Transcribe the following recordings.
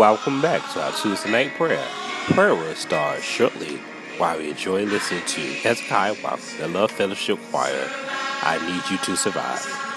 Welcome back to our Tuesday night prayer. Prayer will start shortly while we enjoy listening to Hezekiah Walker, the Love Fellowship Choir. I need you to survive.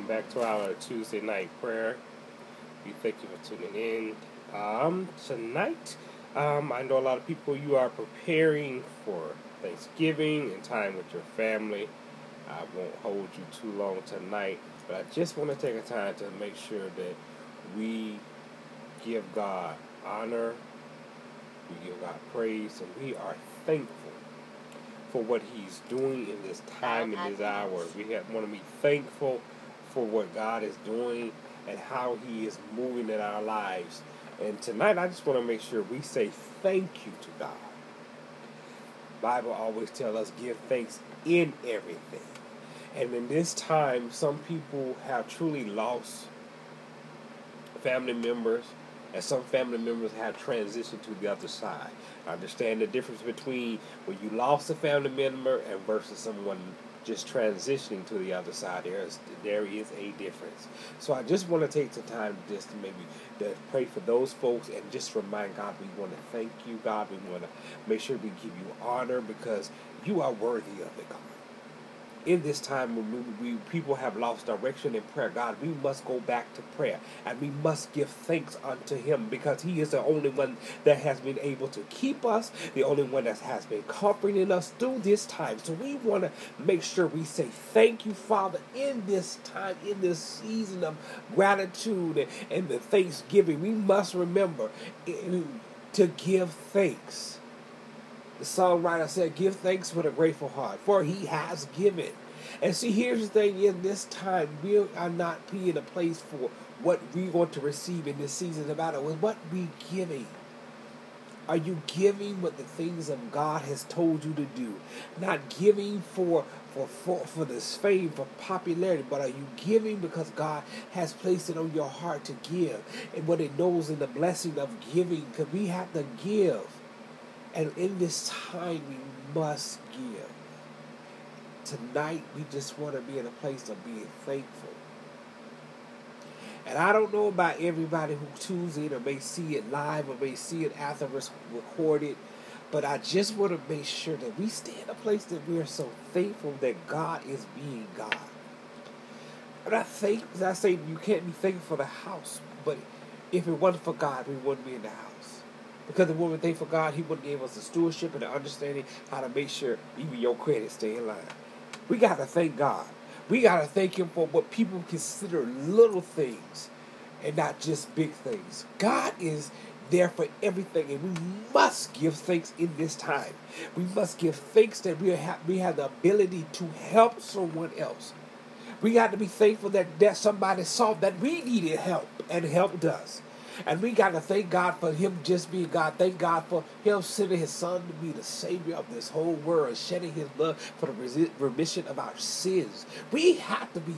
Welcome back to our Tuesday night prayer. We thank you for tuning in. Um, tonight, um, I know a lot of people you are preparing for Thanksgiving and time with your family. I won't hold you too long tonight, but I just want to take a time to make sure that we give God honor, we give God praise, and we are thankful for what He's doing in this time, in this hour. We have, want to be thankful for what God is doing and how He is moving in our lives. And tonight, I just want to make sure we say thank you to God. Bible always tell us give thanks in everything. And in this time, some people have truly lost family members, and some family members have transitioned to the other side. I understand the difference between when you lost a family member and versus someone just transitioning to the other side. There is there is a difference. So I just want to take the time just to maybe to pray for those folks and just remind God we want to thank you, God. We want to make sure we give you honor because you are worthy of it, God in this time when we, we, people have lost direction in prayer, God, we must go back to prayer and we must give thanks unto Him because He is the only one that has been able to keep us, the only one that has been comforting us through this time. So we want to make sure we say thank you, Father, in this time, in this season of gratitude and, and the thanksgiving. We must remember to give thanks the songwriter said, Give thanks with a grateful heart, for he has given. And see, here's the thing in this time, we are not being a place for what we want to receive in this season about it. What we giving? Are you giving what the things of God has told you to do? Not giving for for for, for this fame, for popularity, but are you giving because God has placed it on your heart to give? And what it knows in the blessing of giving, because we have to give. And in this time, we must give. Tonight, we just want to be in a place of being thankful. And I don't know about everybody who tunes in or may see it live or may see it after it's recorded, but I just want to make sure that we stay in a place that we are so thankful that God is being God. And I think, I say, you can't be thankful for the house, but if it wasn't for God, we wouldn't be in the house. Because the woman thankful God, He wouldn't give us the stewardship and the understanding how to make sure even your credit stay in line. We got to thank God. We got to thank Him for what people consider little things and not just big things. God is there for everything, and we must give thanks in this time. We must give thanks that we have, we have the ability to help someone else. We got to be thankful that, that somebody saw that we needed help and helped us. And we got to thank God for Him just being God. Thank God for Him sending His Son to be the Savior of this whole world, shedding His blood for the remission of our sins. We have to be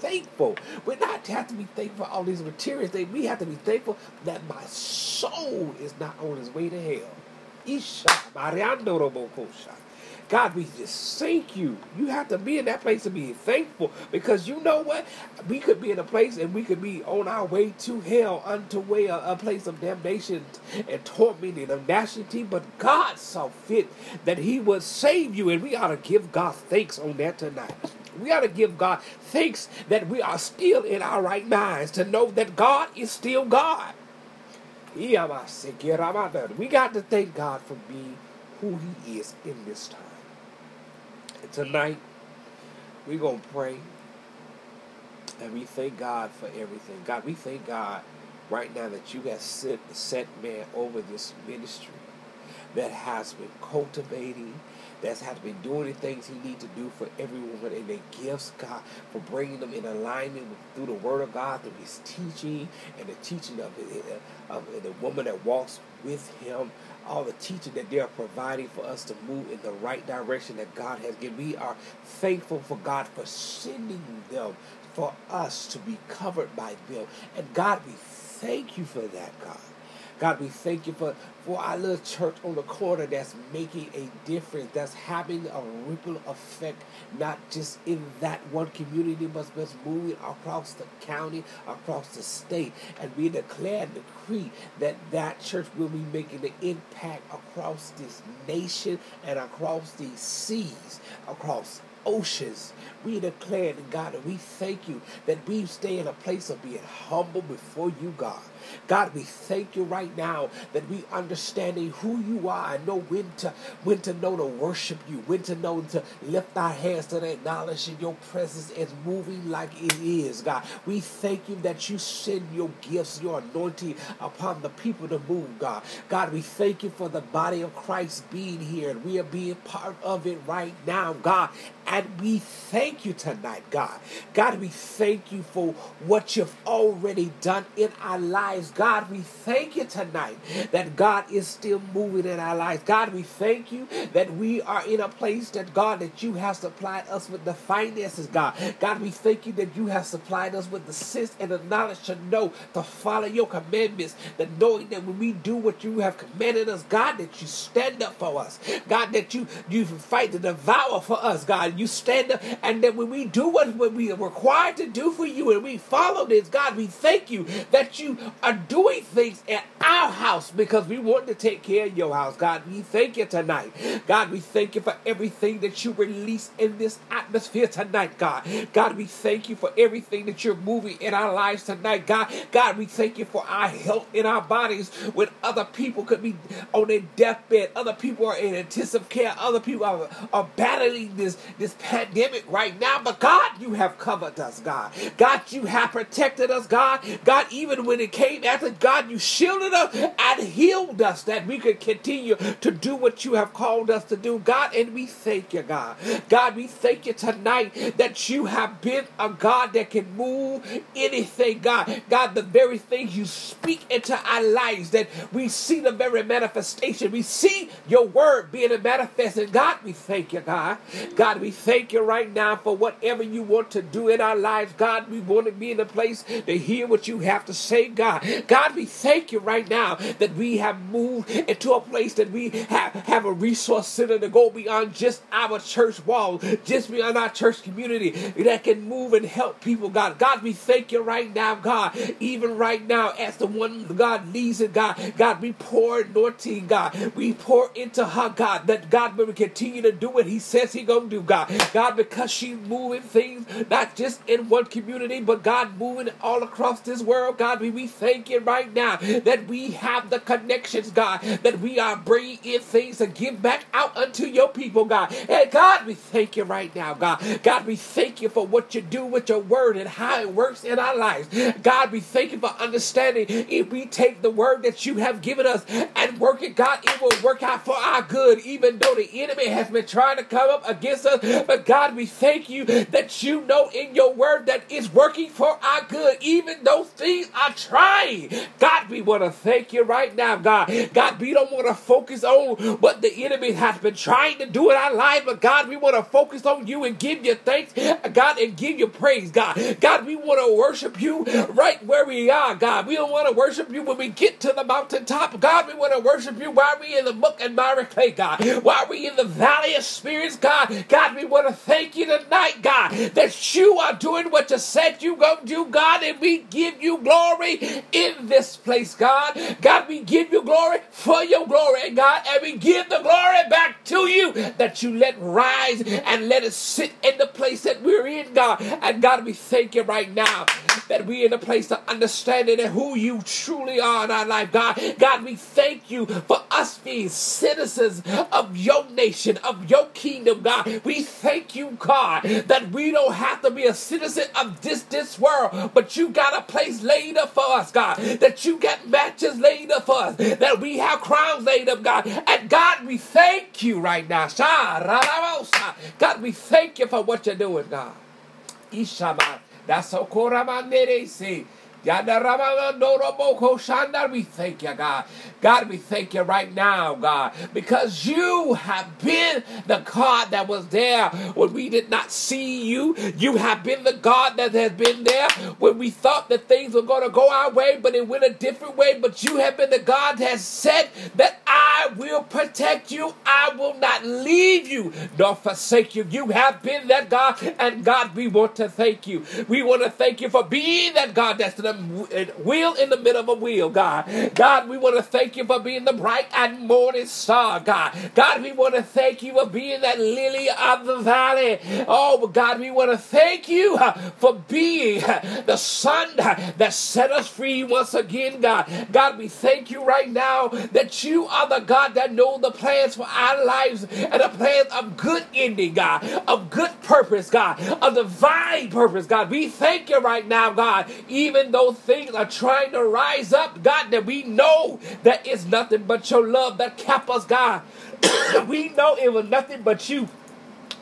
thankful. We not have to be thankful for all these material things. We have to be thankful that my soul is not on its way to hell. Isha, God, we just thank you. You have to be in that place to be thankful because you know what? We could be in a place and we could be on our way to hell, unto way a, a place of damnation and tormenting of nationality. But God saw fit that He would save you, and we ought to give God thanks on that tonight. We ought to give God thanks that we are still in our right minds to know that God is still God. We got to thank God for being who He is in this time. Tonight, we're going to pray and we thank God for everything. God, we thank God right now that you have sent set man over this ministry that has been cultivating, that has been doing the things he needs to do for everyone and the gifts, God, for bringing them in alignment with, through the Word of God, through His teaching and the teaching of, of the woman that walks with Him all the teaching that they are providing for us to move in the right direction that God has given. We are thankful for God for sending them for us to be covered by them. And God, we thank you for that, God. God, we thank you for, for our little church on the corner that's making a difference, that's having a ripple effect, not just in that one community, but it's moving across the county, across the state. And we declare and decree that that church will be making an impact across this nation and across these seas, across oceans. We declare, God, that we thank you that we stay in a place of being humble before you, God. God, we thank you right now that we understanding who you are and know when to when to know to worship you, when to know to lift our hands to acknowledge your presence is moving like it is, God. We thank you that you send your gifts, your anointing upon the people to move, God. God, we thank you for the body of Christ being here and we are being part of it right now, God. And we thank you tonight, God. God, we thank you for what you've already done in our lives. God, we thank you tonight that God is still moving in our lives. God, we thank you that we are in a place that God, that you have supplied us with the finances, God. God, we thank you that you have supplied us with the sense and the knowledge to know to follow your commandments, that knowing that when we do what you have commanded us, God, that you stand up for us. God, that you you fight the devour for us, God you stand up, and that when we do what, what we are required to do for you and we follow this, God, we thank you that you are doing things at our house because we want to take care of your house. God, we thank you tonight. God, we thank you for everything that you release in this atmosphere tonight, God. God, we thank you for everything that you're moving in our lives tonight, God. God, we thank you for our health in our bodies when other people could be on their deathbed, other people are in intensive care, other people are, are battling this, this this pandemic right now, but God, you have covered us, God. God, you have protected us, God. God, even when it came after, God, you shielded us and healed us that we could continue to do what you have called us to do, God. And we thank you, God. God, we thank you tonight that you have been a God that can move anything, God. God, the very things you speak into our lives, that we see the very manifestation. We see your word being manifested. God, we thank you, God. God, we thank you right now for whatever you want to do in our lives. God, we want to be in a place to hear what you have to say, God. God, we thank you right now that we have moved into a place that we have, have a resource center to go beyond just our church wall, just beyond our church community that can move and help people, God. God, we thank you right now, God. Even right now, as the one God leads it, God, God, we pour anointing, God. We pour into her, God, that God will continue to do what He says He gonna do, God. God, because she's moving things, not just in one community, but God moving all across this world. God, we, we thank you right now that we have the connections, God, that we are bringing in things to give back out unto your people, God. And God, we thank you right now, God. God, we thank you for what you do with your word and how it works in our lives. God, we thank you for understanding if we take the word that you have given us and work it, God, it will work out for our good, even though the enemy has been trying to come up against us but God, we thank you that you know in your word that it's working for our good, even though things are trying. God, we want to thank you right now, God. God, we don't want to focus on what the enemy has been trying to do in our life, but God, we want to focus on you and give you thanks, God, and give you praise, God. God, we want to worship you right where we are, God. We don't want to worship you when we get to the mountaintop, God. We want to worship you while we in the muck and miry clay, God. While we in the valley of spirits, God. God, we want to thank you tonight, God, that you are doing what you said you to do, God, and we give you glory in this place, God. God, we give you glory for your glory, God, and we give the glory back to you that you let rise and let us sit in the place that we're in, God. And God, we thank you right now that we're in a place of understanding who you truly are in our life, God. God, we thank you for us being citizens of your nation, of your kingdom, God. We thank you, God, that we don't have to be a citizen of this this world, but you got a place laid up for us, God. That you got matches laid up for us, that we have crowns laid up, God. And God, we thank you right now. God, we thank you for what you're doing, God. That's so see. We thank you, God. God, we thank you right now, God, because you have been the God that was there when we did not see you. You have been the God that has been there when we thought that things were going to go our way, but it went a different way. But you have been the God that has said that I will protect you. I will not leave you nor forsake you. You have been that God, and God, we want to thank you. We want to thank you for being that God that's the wheel in the middle of a wheel, God. God, we want to thank you for being the bright and morning star, God. God, we want to thank you for being that lily of the valley. Oh, God, we want to thank you uh, for being uh, the Son that set us free once again, God. God, we thank you right now that you are the God that knows the plans for our lives and the plans of good ending, God, of good purpose, God, of divine purpose, God. We thank you right now, God, even though things are trying to rise up, God, that we know that it's nothing but your love that kept us, God. we know it was nothing but you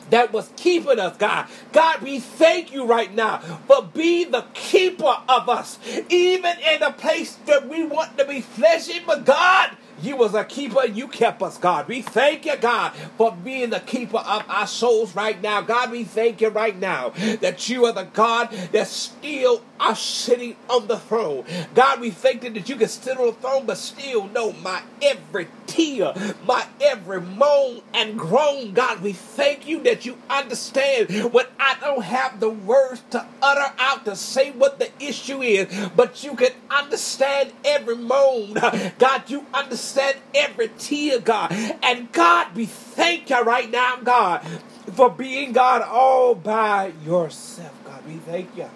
that was keeping us, God. God, we thank you right now for being the keeper of us, even in a place that we want to be fleshy, but God, you was a keeper. and You kept us, God. We thank you, God, for being the keeper of our souls right now. God, we thank you right now that you are the God that still are sitting on the throne. God, we thank you that you can sit on the throne, but still know my every tear, my every moan and groan. God, we thank you that you understand when I don't have the words to utter out to say what the issue is, but you can understand every moan. God, you understand every tear, God. And God, we thank you right now, God, for being God all by yourself. God, we thank you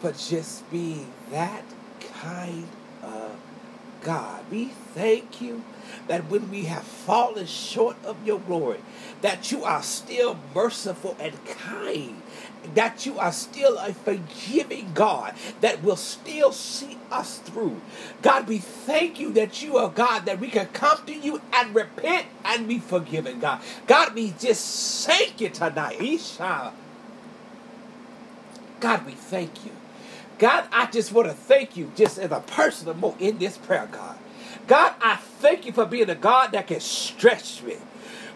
for just be that kind of God. We thank you that when we have fallen short of your glory, that you are still merciful and kind, that you are still a forgiving God that will still see us through. God, we thank you that you are God that we can come to you and repent and be forgiven, God. God, we just thank you tonight. God, we thank you God, I just want to thank you just as a personal note in this prayer, God. God, I thank you for being a God that can stretch me.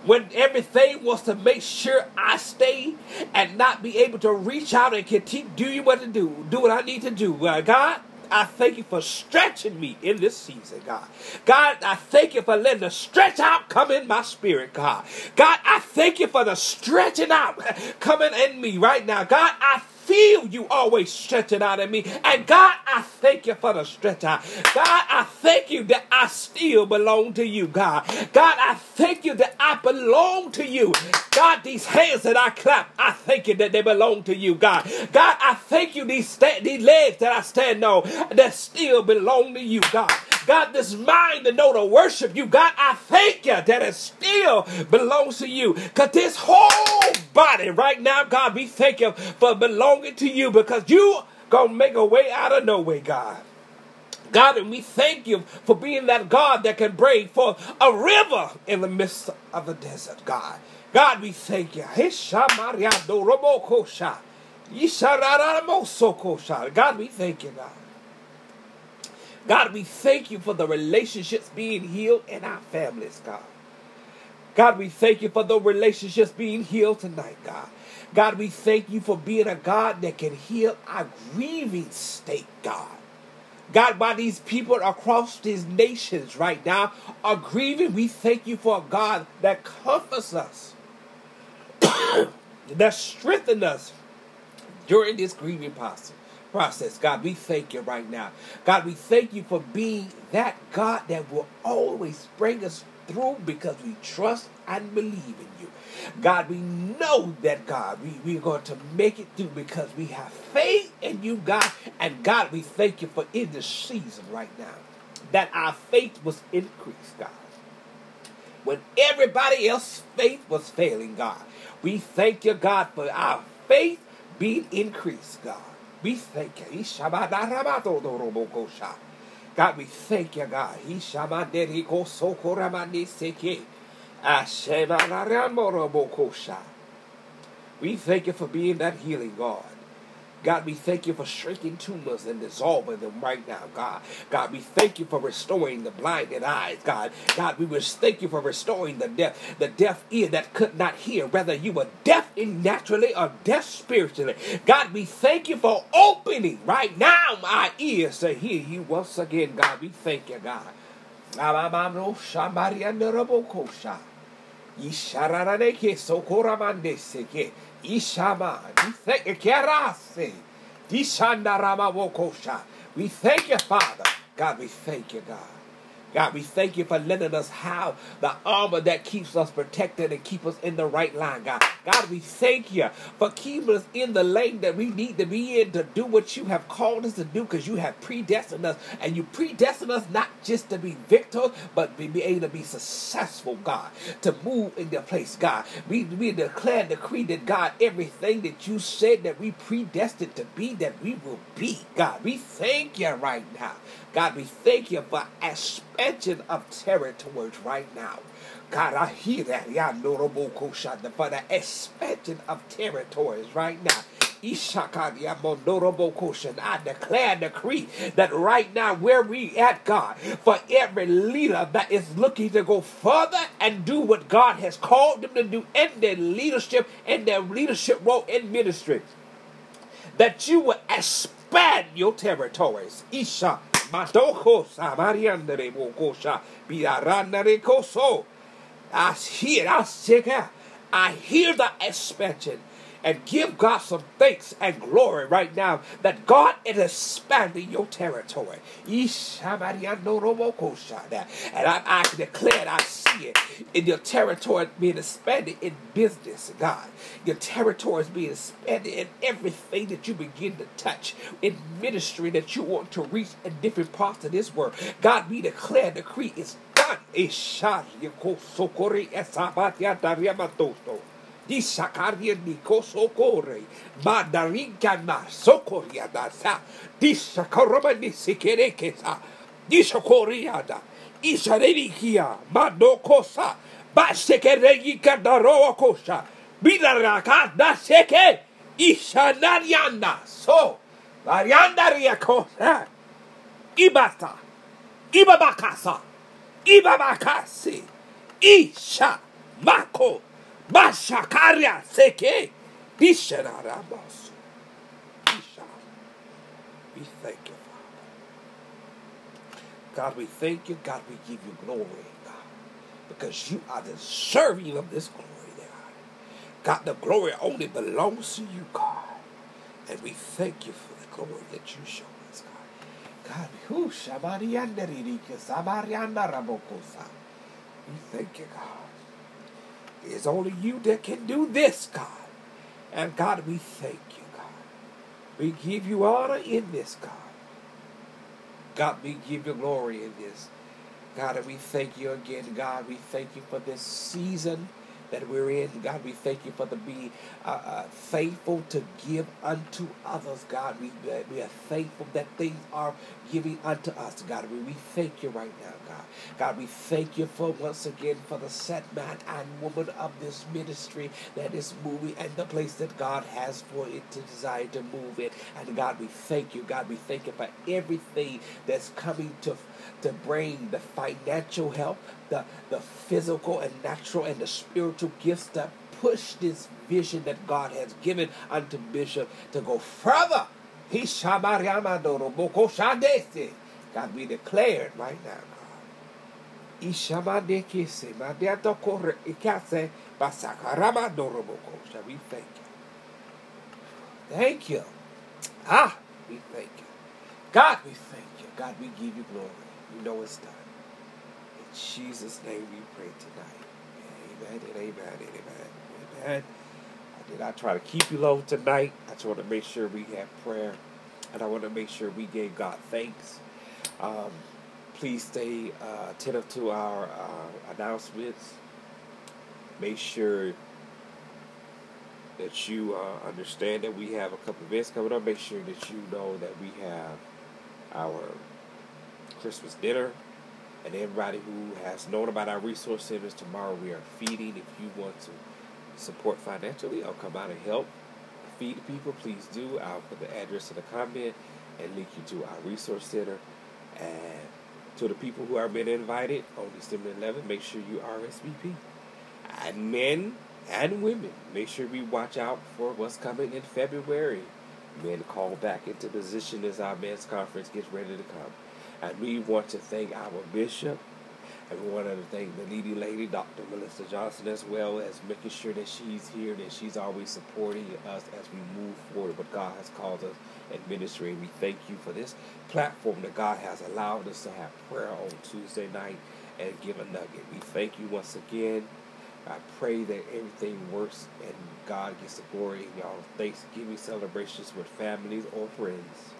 When everything wants to make sure I stay and not be able to reach out and continue doing what to do, do what I need to do. Uh, God, I thank you for stretching me in this season, God. God, I thank you for letting the stretch out come in my spirit, God. God, I thank you for the stretching out coming in me right now. God, I feel you always stretching out at me. And God, I thank you for the stretch out. God, I thank you that I still belong to you, God. God, I thank you that I belong to you. God, these hands that I clap, I thank you that they belong to you, God. God, I thank you these, these legs that I stand on that still belong to you, God. God, this mind to know to worship you. God, I thank you that it still belongs to you. Because this whole body right now, God, we thank you for belonging to you because you gonna make a way out of no way, God. God, and we thank you for being that God that can bring forth a river in the midst of the desert, God. God, we thank you. God, we thank you, God. God, we thank you for the relationships being healed in our families, God. God, we thank you for the relationships being healed tonight, God. God, we thank you for being a God that can heal our grieving state, God. God, while these people across these nations right now are grieving, we thank you for a God that comforts us, that strengthens us during this grieving process process. God, we thank you right now. God, we thank you for being that God that will always bring us through because we trust and believe in you. God, we know that, God, we, we're going to make it through because we have faith in you, God. And God, we thank you for in this season right now that our faith was increased, God. When everybody else's faith was failing, God, we thank you, God, for our faith being increased, God. We thank you. God, we thank you, God. We thank you for being that healing God. God, we thank you for shrinking tumors and dissolving them right now, God. God, we thank you for restoring the blinded eyes, God. God, we thank you for restoring the deaf, the deaf ear that could not hear, whether you were deaf in naturally or deaf spiritually. God, we thank you for opening right now my ears to hear you once again, God. We thank you, God. Isharareke Sokoramande Seke. Ishama. We thank you, Kerase. Dishanda Ramabokosha. We thank you, Father. God, we thank you, God. God, we thank you for letting us have the armor that keeps us protected and keep us in the right line, God. God, we thank you for keeping us in the lane that we need to be in to do what you have called us to do because you have predestined us. And you predestined us not just to be victors, but to be able to be successful, God, to move in the place, God. We, we declare and decree that, God, everything that you said that we predestined to be, that we will be, God. We thank you right now. God, we thank you for expansion of territories right now. God, I hear that. For the expansion of territories right now. I declare decree that right now, where we at, God, for every leader that is looking to go further and do what God has called them to do in their leadership, in their leadership role in ministry, that you will expand your territories. Isha. Matoko Samariandere Bokosha Biarandere Koso. I hear, I hear, I hear the expansion and give God some thanks and glory right now that God is expanding your territory. And I, I declare, I see it in your territory being expanded in business, God. Your territory is being expanded in everything that you begin to touch, in ministry that you want to reach in different parts of this world. God, we declare, decree, is done. di sacaria di coso corre, ma da rincana socorriada sa, di sacorroba di sichereche sa, di socorriada, isarelichia, ma no cosa, ma secheregica da roa cosa, bidarraca da seche, isanarianda, so, varianda riacosa, ibata, ibabacasa, ibabacasi, isha, mako, Mashakaria seke. Bishararabos. We thank you, Father. God, we thank you. God, we give you glory, God. Because you are deserving of this glory, God. God, the glory only belongs to you, God. And we thank you for the glory that you show us, God. God, who we thank you, God. It's only you that can do this, God. And God, we thank you, God. We give you honor in this, God. God, we give you glory in this. God, and we thank you again, God. We thank you for this season that we're in. God, we thank you for the be uh, uh, faithful to give unto others, God. We, we are thankful that things are giving unto us, God. We, we thank you right now, God. God, we thank you for once again for the set man and woman of this ministry that is moving and the place that God has for it to desire to move in. And God, we thank you. God, we thank you for everything that's coming to to bring the financial help, the, the physical and natural and the spiritual gifts that push this vision that God has given unto Bishop to go further. He God, we declare it right now, God. We thank you? Thank you. Ah, we thank you. God, we thank you. God, we give you glory. You know it's done. Jesus' name we pray tonight. Amen and amen and amen. Amen. I did not try to keep you low tonight. I just want to make sure we have prayer. And I want to make sure we gave God thanks. Um, please stay uh, attentive to our uh, announcements. Make sure that you uh, understand that we have a couple events coming up. Make sure that you know that we have our Christmas dinner. And everybody who has known about our resource centers, tomorrow we are feeding. If you want to support financially or come out and help feed people, please do. I'll put the address in the comment and link you to our resource center. And to the people who are being invited on December 11th, make sure you RSVP. And men and women, make sure we watch out for what's coming in February. Men call back into position as our men's conference gets ready to come. And we want to thank our bishop, And we want to thank the leading lady, Dr. Melissa Johnson, as well as making sure that she's here, that she's always supporting us as we move forward what God has called us in ministry. And we thank you for this platform that God has allowed us to have prayer on Tuesday night and give a nugget. We thank you once again. I pray that everything works and God gets the glory in y'all Thanksgiving celebrations with families or friends.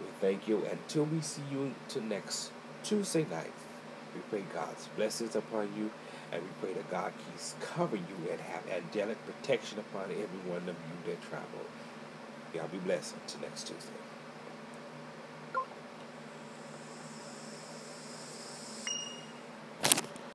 We thank you. Until we see you to next Tuesday night, we pray God's blessings upon you, and we pray that God keeps covering you and have angelic protection upon every one of you that travel. Y'all be blessed until next Tuesday.